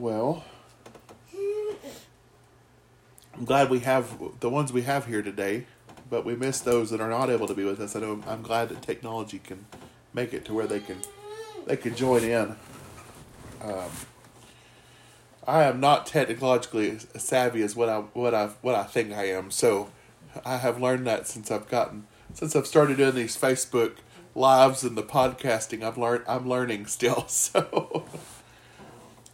Well, I'm glad we have the ones we have here today, but we miss those that are not able to be with us. I know I'm glad that technology can make it to where they can they can join in. Um, I am not technologically savvy as what I what I what I think I am. So I have learned that since I've gotten since I've started doing these Facebook lives and the podcasting. I've learned I'm learning still. So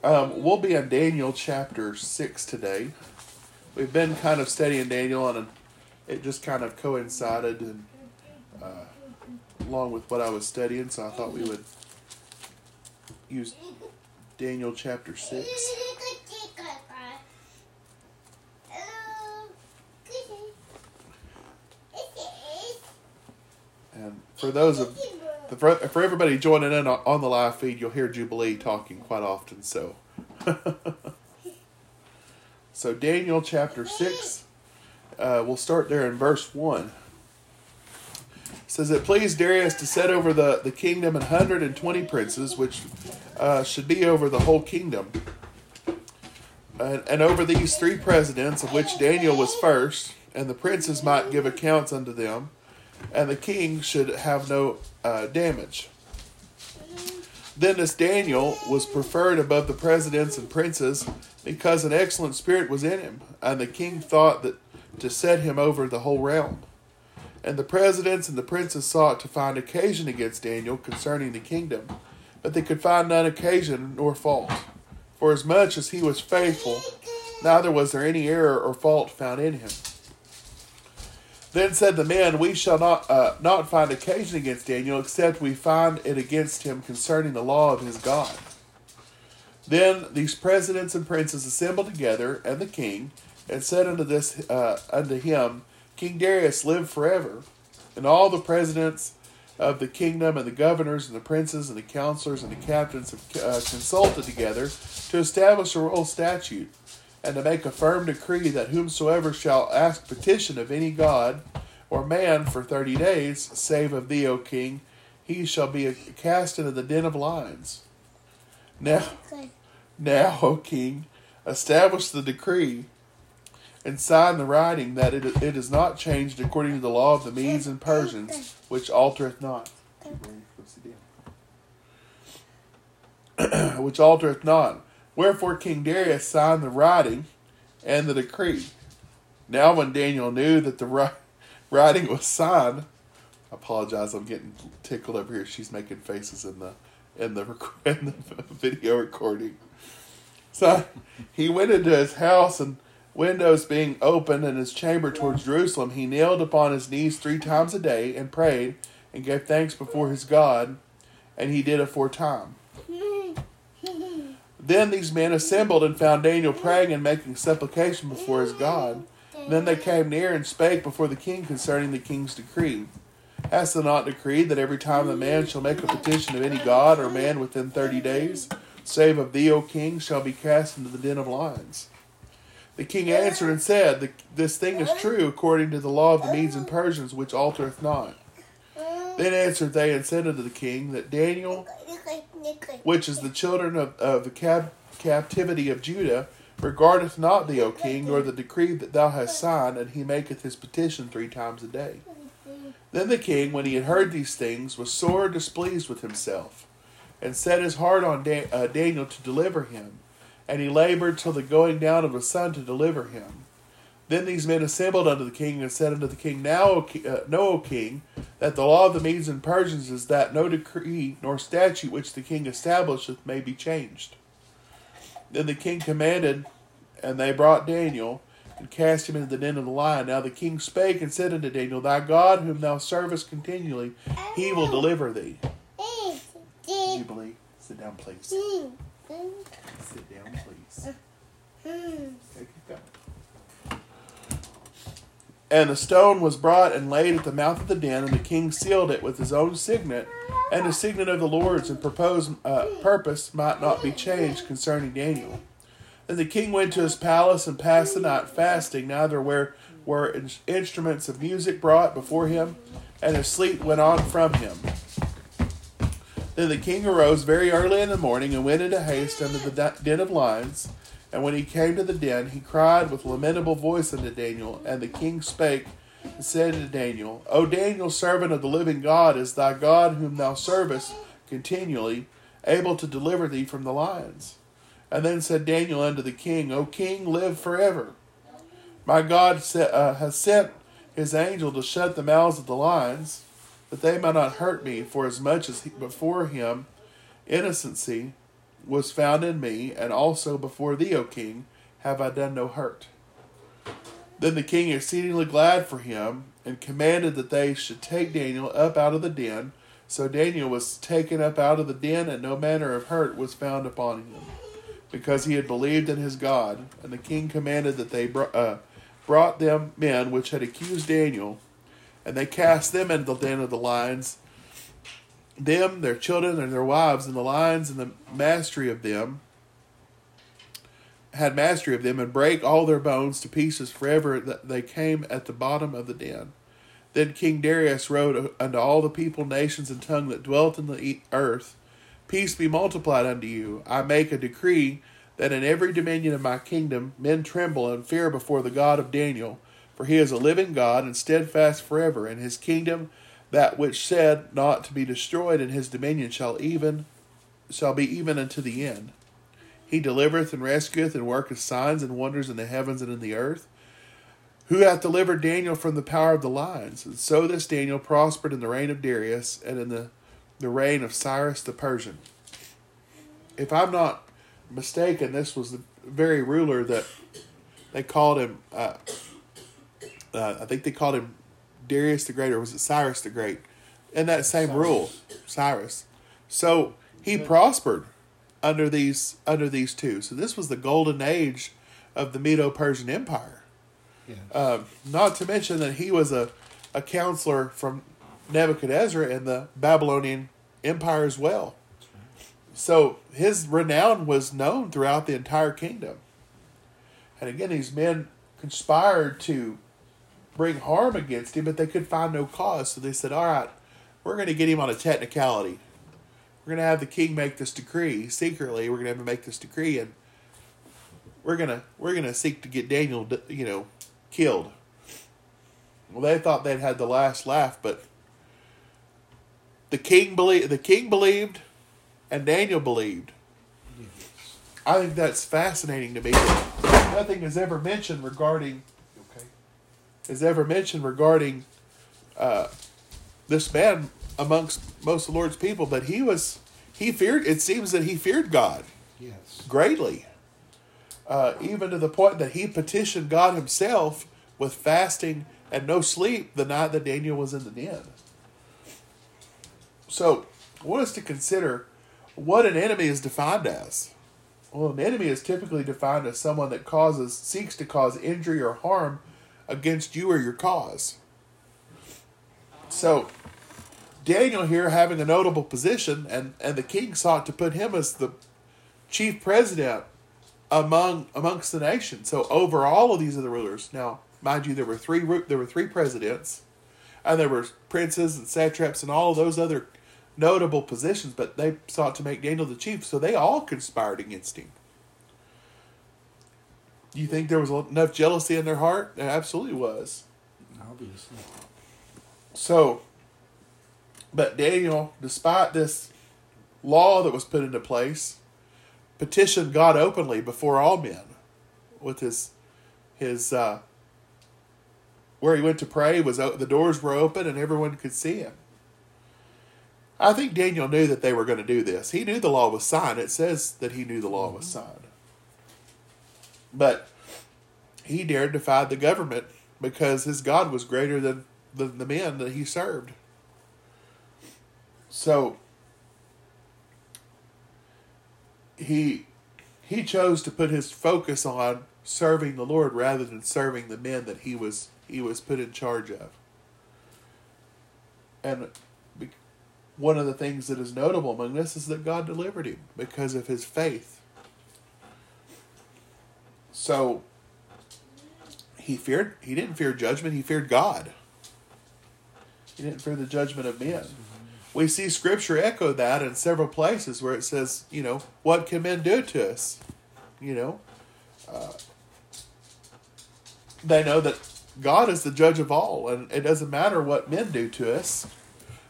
um, we'll be in Daniel chapter six today. We've been kind of studying Daniel, and it just kind of coincided and uh, along with what I was studying. So I thought we would use Daniel chapter six. And for those of for, for everybody joining in on the live feed, you'll hear Jubilee talking quite often. So, so Daniel chapter six, uh, we'll start there in verse one. It says it pleased Darius to set over the the kingdom an hundred and twenty princes, which uh, should be over the whole kingdom, and, and over these three presidents, of which Daniel was first, and the princes might give accounts unto them and the king should have no uh, damage. Then this Daniel was preferred above the presidents and princes because an excellent spirit was in him, and the king thought that to set him over the whole realm. And the presidents and the princes sought to find occasion against Daniel concerning the kingdom, but they could find none occasion nor fault. For as much as he was faithful, neither was there any error or fault found in him. Then said the men, We shall not uh, not find occasion against Daniel, except we find it against him concerning the law of his God. Then these presidents and princes assembled together, and the king, and said unto this uh, unto him, King Darius, live forever. And all the presidents of the kingdom, and the governors, and the princes, and the counselors, and the captains uh, consulted together to establish a royal statute and to make a firm decree that whomsoever shall ask petition of any god or man for thirty days, save of thee, O king, he shall be cast into the den of lions. Now, now, O king, establish the decree and sign the writing that it, it is not changed according to the law of the Medes and Persians, which altereth not. which altereth not. Wherefore King Darius signed the writing and the decree. Now, when Daniel knew that the writing was signed, I apologize, I'm getting tickled over here. She's making faces in the in the, in the video recording. So he went into his house, and windows being open in his chamber towards Jerusalem, he kneeled upon his knees three times a day and prayed and gave thanks before his God, and he did aforetime. Then these men assembled and found Daniel praying and making supplication before his God. Then they came near and spake before the king concerning the king's decree. Hast thou not decreed that every time a man shall make a petition of any god or man within thirty days, save of thee, O king, shall be cast into the den of lions? The king answered and said, This thing is true according to the law of the Medes and Persians, which altereth not. Then answered they and said unto the king that Daniel which is the children of, of the cap- captivity of Judah, regardeth not thee, O king, nor the decree that thou hast signed, and he maketh his petition three times a day. Then the king, when he had heard these things, was sore displeased with himself, and set his heart on uh, Daniel to deliver him, and he labored till the going down of the sun to deliver him. Then these men assembled unto the king and said unto the king, Now, o, uh, know, O king, that the law of the Medes and Persians is that no decree nor statute which the king establisheth may be changed. Then the king commanded, and they brought Daniel and cast him into the den of the lion. Now the king spake and said unto Daniel, Thy God, whom thou servest continually, he will deliver thee. Jubilee, sit down, please. Sit down, please. Take your and the stone was brought and laid at the mouth of the den, and the king sealed it with his own signet, and the signet of the Lord's and proposed uh, purpose might not be changed concerning Daniel. Then the king went to his palace and passed the night fasting, neither were, were in- instruments of music brought before him, and his sleep went on from him. Then the king arose very early in the morning and went into haste unto the den of lions. And when he came to the den, he cried with lamentable voice unto Daniel. And the king spake and said to Daniel, O Daniel, servant of the living God, is thy God whom thou servest continually able to deliver thee from the lions? And then said Daniel unto the king, O king, live forever. My God uh, has sent his angel to shut the mouths of the lions, that they might not hurt me, for as much as before him innocency was found in me, and also before thee, O king, have I done no hurt. Then the king exceedingly glad for him, and commanded that they should take Daniel up out of the den. So Daniel was taken up out of the den, and no manner of hurt was found upon him, because he had believed in his God. And the king commanded that they uh, brought them men which had accused Daniel, and they cast them into the den of the lions, them, their children, and their wives, and the lions, and the mastery of them had mastery of them, and break all their bones to pieces forever that they came at the bottom of the den. Then King Darius wrote unto all the people, nations, and tongue that dwelt in the earth, Peace be multiplied unto you. I make a decree that in every dominion of my kingdom men tremble and fear before the God of Daniel, for he is a living God and steadfast forever, and his kingdom that which said not to be destroyed in his dominion shall even shall be even unto the end. He delivereth and rescueth and worketh signs and wonders in the heavens and in the earth. Who hath delivered Daniel from the power of the lions? And so this Daniel prospered in the reign of Darius and in the, the reign of Cyrus the Persian. If I'm not mistaken, this was the very ruler that they called him. Uh, uh, I think they called him Darius the Great, or was it Cyrus the Great? In that same Cyrus. rule, Cyrus. So he prospered under these under these two. So this was the golden age of the Medo-Persian Empire. Yes. Uh, not to mention that he was a, a counselor from Nebuchadnezzar and the Babylonian Empire as well. So his renown was known throughout the entire kingdom. And again, these men conspired to bring harm against him, but they could find no cause. So they said, All right, we're going to get him on a technicality. We're going to have the king make this decree secretly. We're going to have him make this decree, and we're going to we're going to seek to get Daniel, you know, killed. Well, they thought they'd had the last laugh, but the king believed. The king believed and Daniel believed. I think that's fascinating to me. Nothing is ever mentioned regarding. Is ever mentioned regarding uh, this man amongst most of the Lord's people, but he was he feared. It seems that he feared God. Yes. Greatly. Uh, even to the point that he petitioned God himself with fasting and no sleep the night that Daniel was in the den. So, I want us to consider what an enemy is defined as. Well, an enemy is typically defined as someone that causes seeks to cause injury or harm against you or your cause. So, Daniel here having a notable position, and, and the king sought to put him as the chief president among amongst the nation. So over all of these other rulers. Now, mind you, there were three there were three presidents, and there were princes and satraps and all those other notable positions, but they sought to make Daniel the chief, so they all conspired against him. Do you think there was enough jealousy in their heart? There absolutely was. Obviously. So, but Daniel, despite this law that was put into place, petitioned God openly before all men with his his uh, where he went to pray was the doors were open and everyone could see him. I think Daniel knew that they were going to do this. He knew the law was signed. It says that he knew the law was signed. But he dared defy the government because his God was greater than, than the men that he served. So he he chose to put his focus on serving the Lord rather than serving the men that he was he was put in charge of. And one of the things that is notable among this is that God delivered him because of his faith. So he feared he didn't fear judgment, he feared God. He didn't fear the judgment of men. we see scripture echo that in several places where it says, you know, what can men do to us? You know, uh, they know that God is the judge of all, and it doesn't matter what men do to us,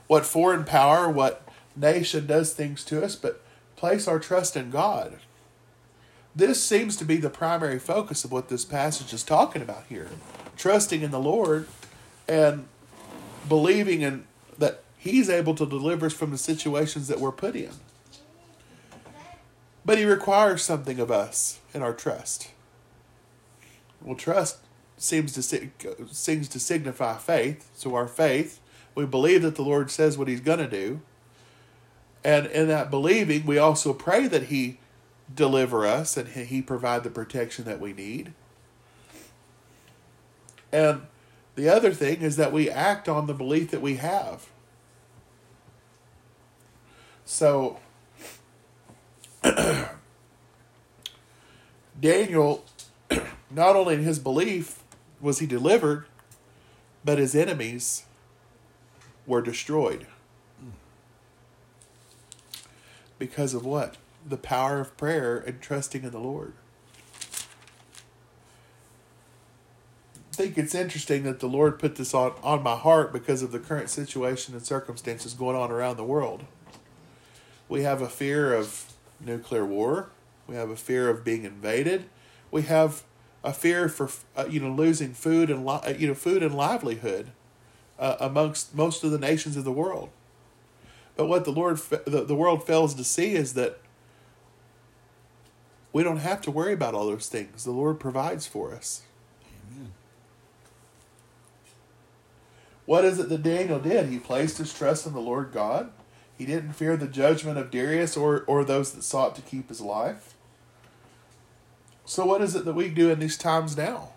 what foreign power, what nation does things to us, but place our trust in God. This seems to be the primary focus of what this passage is talking about here trusting in the Lord and believing in that He's able to deliver us from the situations that we're put in. But He requires something of us in our trust. Well, trust seems to seems to signify faith. So our faith, we believe that the Lord says what He's going to do, and in that believing, we also pray that He deliver us and He provide the protection that we need. And the other thing is that we act on the belief that we have. So, Daniel, not only in his belief was he delivered, but his enemies were destroyed. Mm. Because of what? The power of prayer and trusting in the Lord. I think it's interesting that the Lord put this on, on my heart because of the current situation and circumstances going on around the world. We have a fear of nuclear war. We have a fear of being invaded. We have a fear for uh, you know losing food and li- uh, you know food and livelihood uh, amongst most of the nations of the world. But what the Lord the, the world fails to see is that we don't have to worry about all those things. The Lord provides for us. Amen. What is it that Daniel did? He placed his trust in the Lord God. He didn't fear the judgment of Darius or, or those that sought to keep his life. So, what is it that we do in these times now?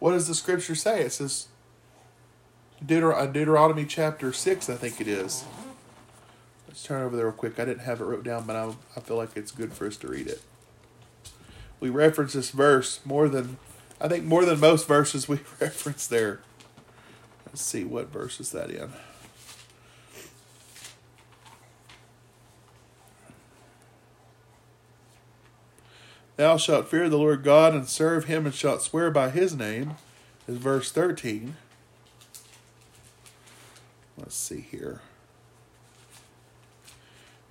What does the scripture say? It says, uh, Deuteronomy chapter 6, I think it is. Let's turn over there real quick. I didn't have it wrote down, but I, I feel like it's good for us to read it. We reference this verse more than I think more than most verses we reference there. Let's see what verse is that in. Thou shalt fear the Lord God and serve him and shalt swear by his name, is verse 13. Let's see here.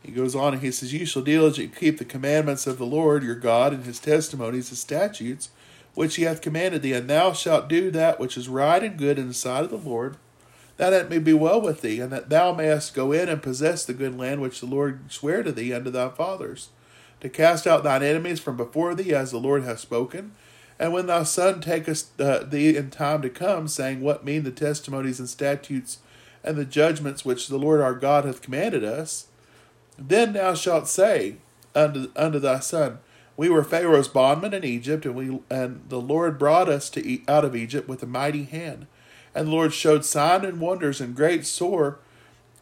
He goes on and he says, You shall diligently keep the commandments of the Lord your God and his testimonies and statutes which he hath commanded thee, and thou shalt do that which is right and good in the sight of the Lord, that it may be well with thee, and that thou mayest go in and possess the good land which the Lord sware to thee unto thy fathers, to cast out thine enemies from before thee, as the Lord hath spoken. And when thy son taketh uh, thee in time to come, saying, What mean the testimonies and statutes and the judgments which the Lord our God hath commanded us? Then thou shalt say unto, unto thy son, we were Pharaoh's bondmen in Egypt, and we and the Lord brought us to out of Egypt with a mighty hand. And the Lord showed signs and wonders and great sore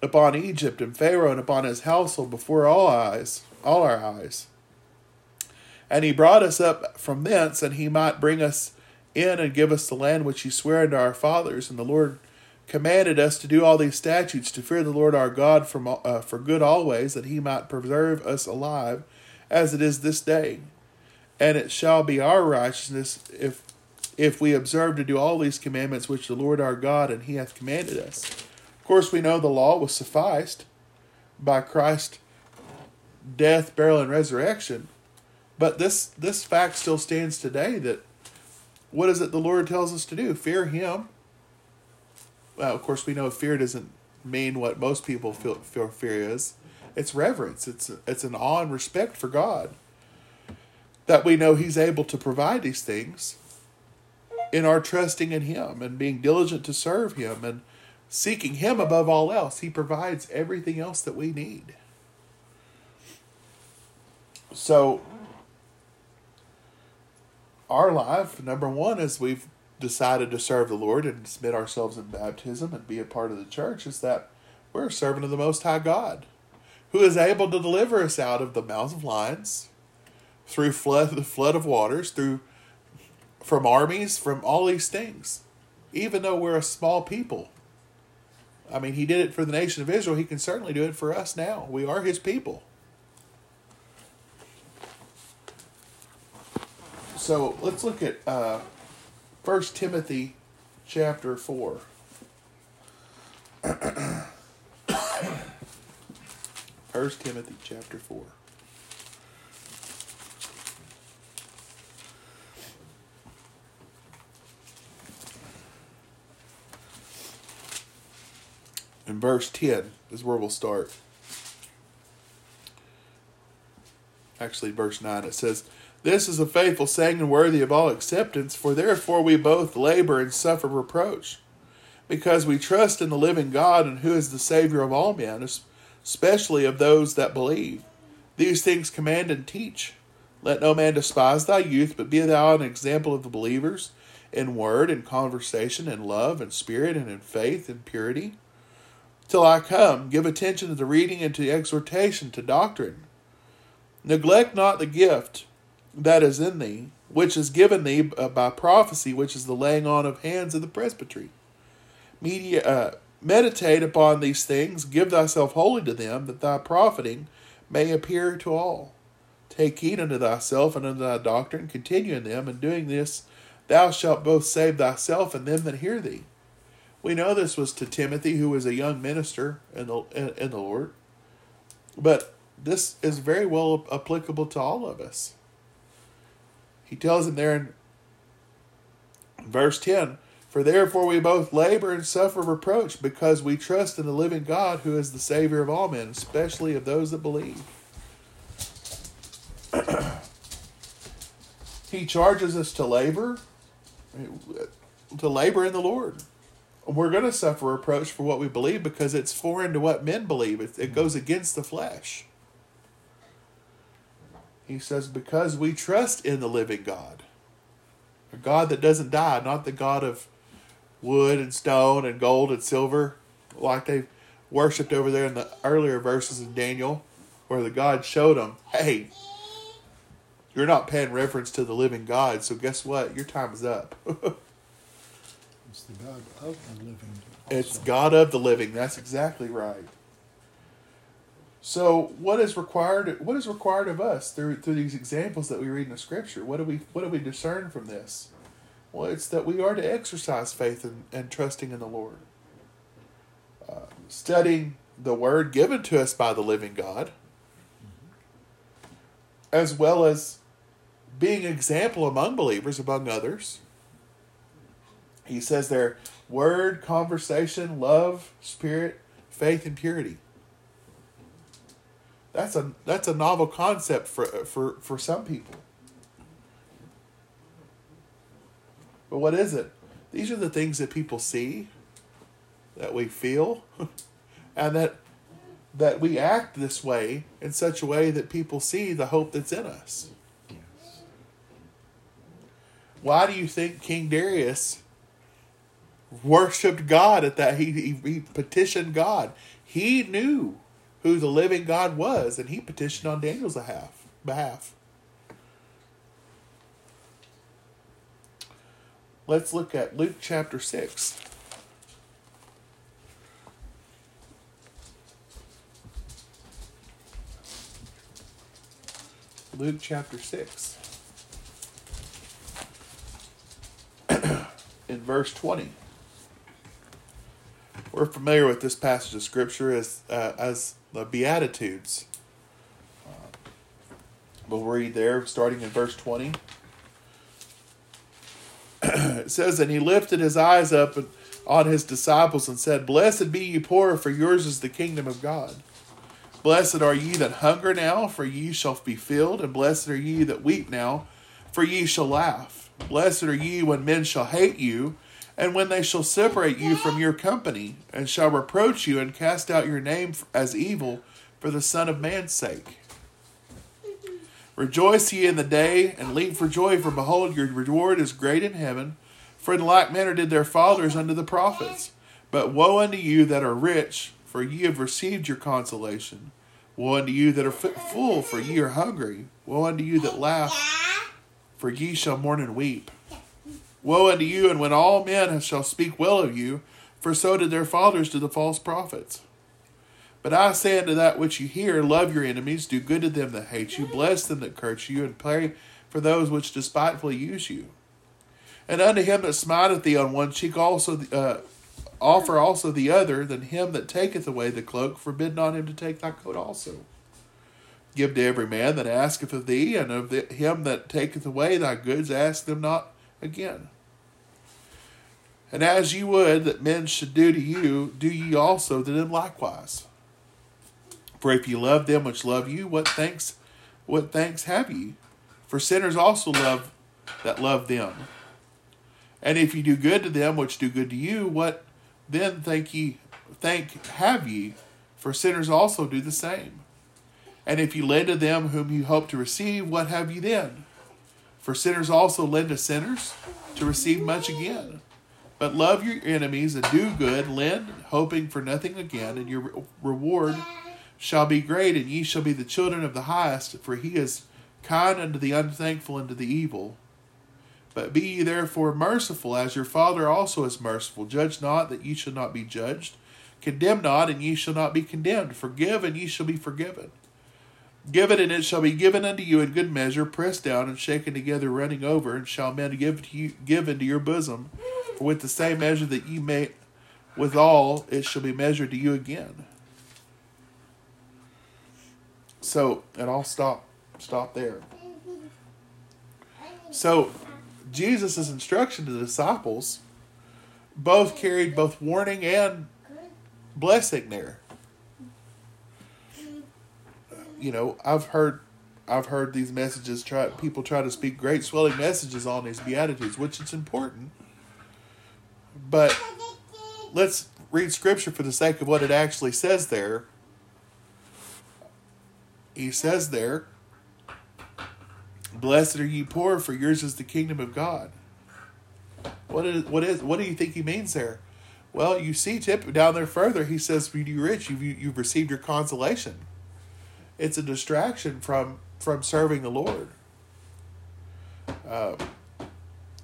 upon Egypt and Pharaoh and upon his household before all eyes, all our eyes. And he brought us up from thence, and he might bring us in and give us the land which he sware unto our fathers. And the Lord commanded us to do all these statutes, to fear the Lord our God from, uh, for good always, that he might preserve us alive as it is this day. And it shall be our righteousness if if we observe to do all these commandments which the Lord our God and He hath commanded us. Of course, we know the law was sufficed by Christ's death, burial, and resurrection. But this this fact still stands today that what is it the Lord tells us to do? Fear Him. Well, of course, we know fear doesn't mean what most people feel, feel fear is. It's reverence. It's it's an awe and respect for God. That we know He's able to provide these things in our trusting in Him and being diligent to serve Him and seeking Him above all else. He provides everything else that we need. So, our life, number one, is we've decided to serve the Lord and submit ourselves in baptism and be a part of the church, is that we're a servant of the Most High God who is able to deliver us out of the mouths of lions, through flood the flood of waters, through from armies, from all these things. Even though we're a small people, I mean, he did it for the nation of Israel. He can certainly do it for us now. We are his people. So let's look at uh, 1 Timothy chapter 4. First Timothy chapter 4. In verse 10 is where we'll start. Actually, verse 9, it says, This is a faithful saying and worthy of all acceptance, for therefore we both labor and suffer reproach, because we trust in the living God and who is the Savior of all men, especially of those that believe. These things command and teach. Let no man despise thy youth, but be thou an example of the believers in word and conversation, in love and spirit, and in faith and purity. Till I come, give attention to the reading and to the exhortation to doctrine. Neglect not the gift that is in thee, which is given thee by prophecy, which is the laying on of hands of the presbytery. Uh, meditate upon these things, give thyself wholly to them, that thy profiting may appear to all. Take heed unto thyself and unto thy doctrine, continue in them, and doing this, thou shalt both save thyself and them that hear thee. We know this was to Timothy, who was a young minister in the in, in the Lord, but this is very well applicable to all of us. He tells him there in verse 10 For therefore we both labor and suffer reproach, because we trust in the living God, who is the Savior of all men, especially of those that believe. he charges us to labor, to labor in the Lord And we're going to suffer reproach for what we believe because it's foreign to what men believe. It, it goes against the flesh. He says, because we trust in the living God, a God that doesn't die, not the God of wood and stone and gold and silver, like they worshipped over there in the earlier verses of Daniel, where the God showed them, hey, you're not paying reference to the living God, so guess what? Your time is up. It's the God of the living. Also. It's God of the living. That's exactly right. So, what is required? What is required of us through through these examples that we read in the Scripture? What do we what do we discern from this? Well, it's that we are to exercise faith and, and trusting in the Lord, uh, studying the Word given to us by the living God, as well as being example among believers, among others, he says there word, conversation, love, spirit, faith, and purity. That's a that's a novel concept for for for some people. But what is it? These are the things that people see, that we feel, and that that we act this way in such a way that people see the hope that's in us. Yes. Why do you think King Darius worshipped God at that. He, he, he petitioned God. He knew who the living God was, and he petitioned on Daniel's behalf. Let's look at Luke chapter 6. Luke chapter 6. in verse 20 we're familiar with this passage of scripture as uh, as the beatitudes. We'll read there, starting in verse twenty. it says, "And he lifted his eyes up on his disciples and said, Blessed be ye poor, for yours is the kingdom of God. Blessed are ye that hunger now, for ye shall be filled, and blessed are ye that weep now, for ye shall laugh. Blessed are ye when men shall hate you." And when they shall separate you from your company, and shall reproach you, and cast out your name as evil for the Son of Man's sake. Rejoice ye in the day, and leap for joy, for behold, your reward is great in heaven. For in like manner did their fathers unto the prophets. But woe unto you that are rich, for ye have received your consolation. Woe unto you that are full, for ye are hungry. Woe unto you that laugh, for ye shall mourn and weep. Woe unto you, and when all men shall speak well of you, for so did their fathers to the false prophets. But I say unto that which you hear, love your enemies, do good to them that hate you, bless them that curse you, and pray for those which despitefully use you. And unto him that smiteth thee on one cheek also uh, offer also the other, than him that taketh away the cloak, forbid not him to take thy coat also. Give to every man that asketh of thee, and of the, him that taketh away thy goods ask them not again. And as ye would that men should do to you, do ye also to them likewise. For if ye love them which love you, what thanks what thanks have ye? For sinners also love that love them. And if ye do good to them which do good to you, what then thank ye thank have ye? For sinners also do the same. And if ye lend to them whom you hope to receive, what have ye then? For sinners also lend to sinners to receive much again. But love your enemies and do good, lend, hoping for nothing again, and your reward shall be great, and ye shall be the children of the highest, for he is kind unto the unthankful and to the evil. But be ye therefore merciful, as your Father also is merciful. Judge not, that ye shall not be judged. Condemn not, and ye shall not be condemned. Forgive, and ye shall be forgiven. Give it, and it shall be given unto you in good measure, pressed down and shaken together, running over, and shall men give to you, give into your bosom. With the same measure that ye make withal, it shall be measured to you again. So, and I'll stop stop there. So, Jesus' instruction to the disciples both carried both warning and blessing there. You know, I've heard I've heard these messages try people try to speak great swelling messages on these beatitudes, which is important. But let's read scripture for the sake of what it actually says there he says there, Blessed are ye poor, for yours is the kingdom of God. What is what is what do you think he means there? Well, you see, tip down there further, he says, "For you rich, you've you've received your consolation." It's a distraction from from serving the Lord. Uh,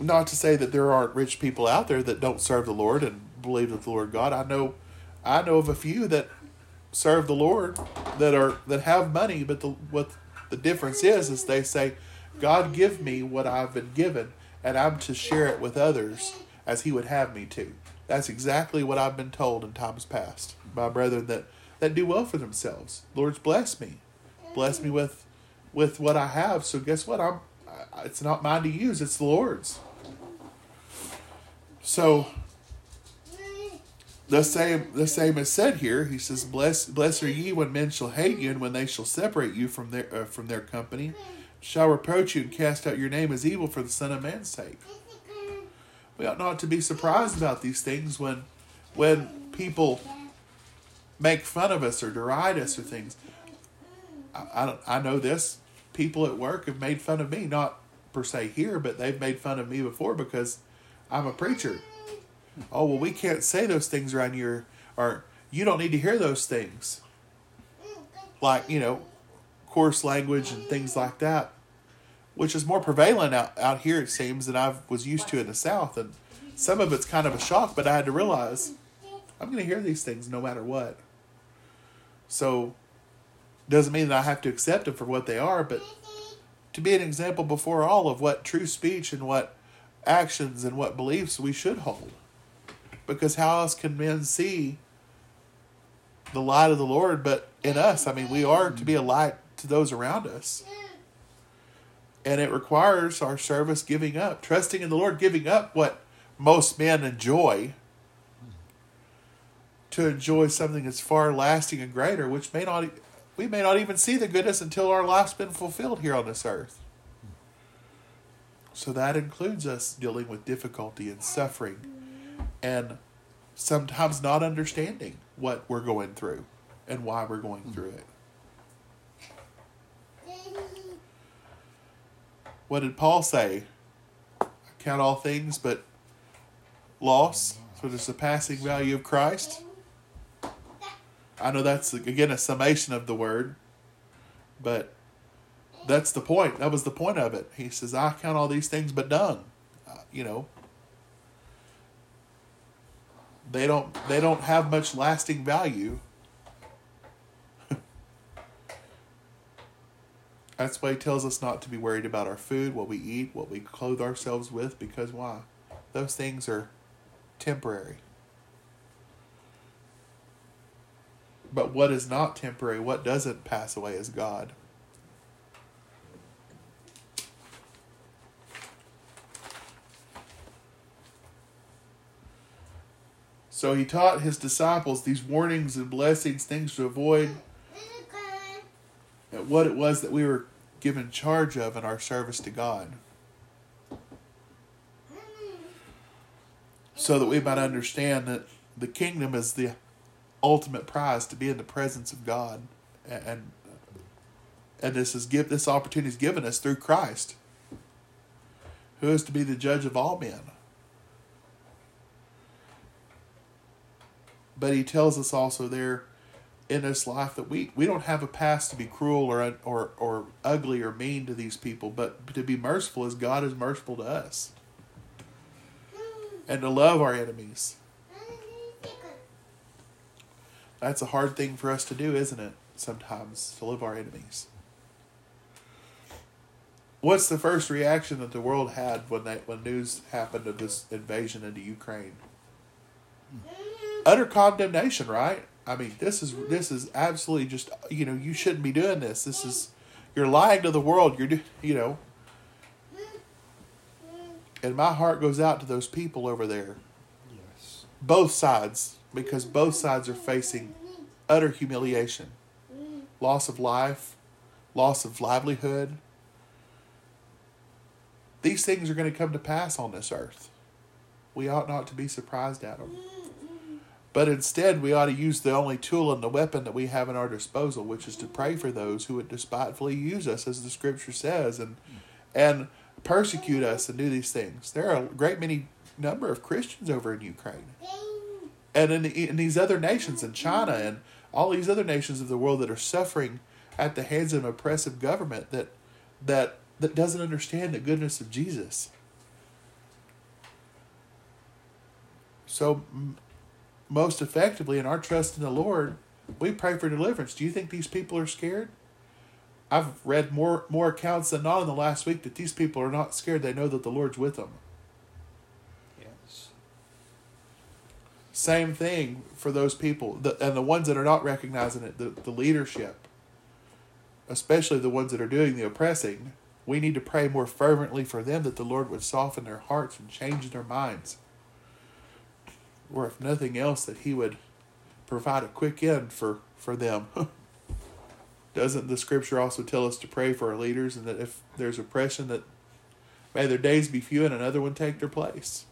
not to say that there aren't rich people out there that don't serve the Lord and believe that the Lord God. I know, I know of a few that serve the Lord that are that have money, but the what the difference is is they say, God give me what I've been given, and I'm to share it with others as He would have me to. That's exactly what I've been told in times past by brethren that that do well for themselves. Lord's bless me, bless me with with what I have. So guess what? I'm it's not mine to use; it's the Lord's. So the same the same is said here. He says, "Bless bless are ye when men shall hate you, and when they shall separate you from their uh, from their company, shall reproach you and cast out your name as evil for the Son of Man's sake." We ought not to be surprised about these things when when people make fun of us or deride us or things. I, I, I know this. People at work have made fun of me, not per se here, but they've made fun of me before because I'm a preacher. Oh well we can't say those things around here or you don't need to hear those things. Like you know coarse language and things like that which is more prevalent out, out here it seems than i was used to in the south. And some of it's kind of a shock but i had to realize i'm going to hear these things no matter what. So doesn't mean that i have to accept them for what they are but to be an example before all of what true speech and what actions and what beliefs we should hold because how else can men see the light of the Lord but in us? I mean, we are to be a light to those around us. And it requires our service giving up, trusting in the Lord, giving up what most men enjoy to enjoy something that's far lasting and greater, which may not we may not even see the goodness until our life's been fulfilled here on this earth. So that includes us dealing with difficulty and suffering and sometimes not understanding what we're going through and why we're going hmm. through it. What did Paul say? I count all things but loss for the surpassing value of Christ. I know that's again a summation of the word, but that's the point. That was the point of it. He says, "I count all these things but dung." Uh, you know, they don't they don't have much lasting value. That's why he tells us not to be worried about our food, what we eat, what we clothe ourselves with, because why? Those things are temporary. But what is not temporary, what doesn't pass away is God. So he taught his disciples these warnings and blessings, things to avoid, and what it was that we were given charge of in our service to God. So that we might understand that the kingdom is the ultimate prize to be in the presence of God. And and this is give this opportunity is given us through Christ, who is to be the judge of all men. But he tells us also there in this life that we, we don't have a past to be cruel or, or, or ugly or mean to these people, but to be merciful as God is merciful to us. And to love our enemies. That's a hard thing for us to do, isn't it? Sometimes, to love our enemies. What's the first reaction that the world had when they, when news happened of this invasion into Ukraine? Hmm. Utter condemnation, right? I mean, this is this is absolutely just you know you shouldn't be doing this. This is you're lying to the world. You're you know, and my heart goes out to those people over there. Yes. Both sides, because both sides are facing utter humiliation, loss of life, loss of livelihood. These things are going to come to pass on this earth. We ought not to be surprised at them. But instead, we ought to use the only tool and the weapon that we have at our disposal, which is to pray for those who would despitefully use us, as the Scripture says, and and persecute us and do these things. There are a great many number of Christians over in Ukraine, and in, in these other nations, in China, and all these other nations of the world that are suffering at the hands of an oppressive government that that that doesn't understand the goodness of Jesus. So most effectively in our trust in the Lord, we pray for deliverance. Do you think these people are scared? I've read more more accounts than not in the last week that these people are not scared. They know that the Lord's with them. Yes. Same thing for those people, the, and the ones that are not recognizing it, the, the leadership, especially the ones that are doing the oppressing. We need to pray more fervently for them that the Lord would soften their hearts and change their minds or if nothing else, that he would provide a quick end for, for them. Doesn't the scripture also tell us to pray for our leaders and that if there's oppression that may their days be few and another one take their place?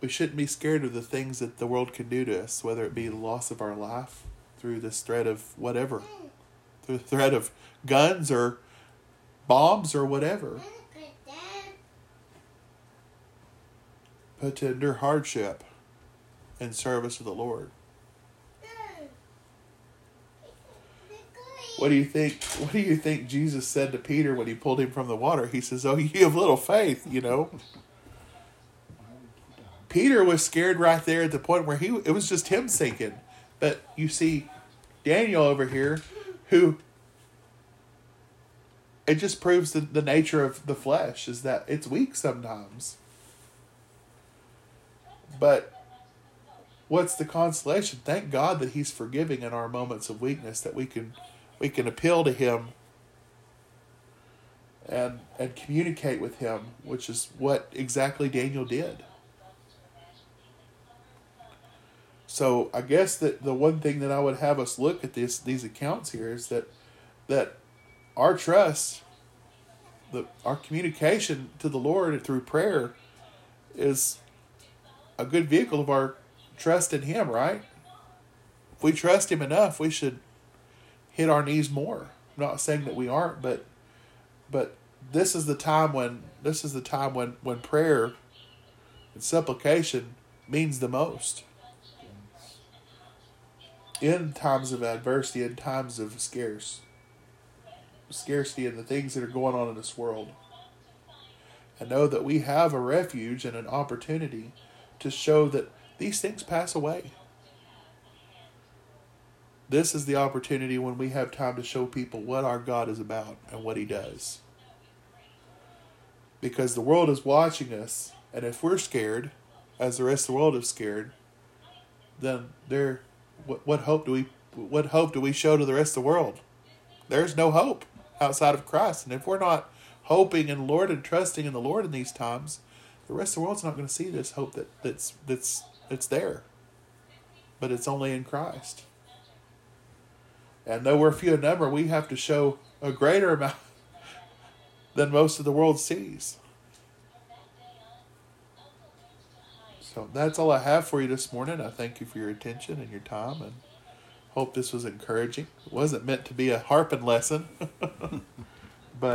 We shouldn't be scared of the things that the world can do to us, whether it be the loss of our life through this threat of whatever, through the threat of guns or bombs or whatever. But to endure hardship in service of the Lord. What do you think? What do you think Jesus said to Peter when he pulled him from the water? He says, "Oh, you have little faith," you know. Peter was scared right there at the point where he it was just him sinking. But you see Daniel over here who it just proves that the nature of the flesh is that it's weak sometimes. But what's the consolation? Thank God that He's forgiving in our moments of weakness, that we can we can appeal to Him and and communicate with Him, which is what exactly Daniel did. So I guess that the one thing that I would have us look at this these accounts here is that that our trust, the our communication to the Lord through prayer is a good vehicle of our trust in Him, right? If we trust Him enough, we should hit our knees more. I'm not saying that we aren't, but but this is the time when this is the time when when prayer and supplication means the most. In times of adversity, in times of scarce scarcity, and the things that are going on in this world. and know that we have a refuge and an opportunity to show that these things pass away. This is the opportunity when we have time to show people what our God is about and what He does. Because the world is watching us, and if we're scared, as the rest of the world is scared, then there, what, what hope do we, what hope do we show to the rest of the world? There's no hope outside of Christ, and if we're not hoping and Lord and trusting in the Lord in these times, the rest of the world's not going to see this hope that, that's that's that's there. But it's only in Christ. And though we're few in number, we have to show a greater amount than most of the world sees. So that's all I have for you this morning. I thank you for your attention and your time and hope this was encouraging. It wasn't meant to be a harping lesson, but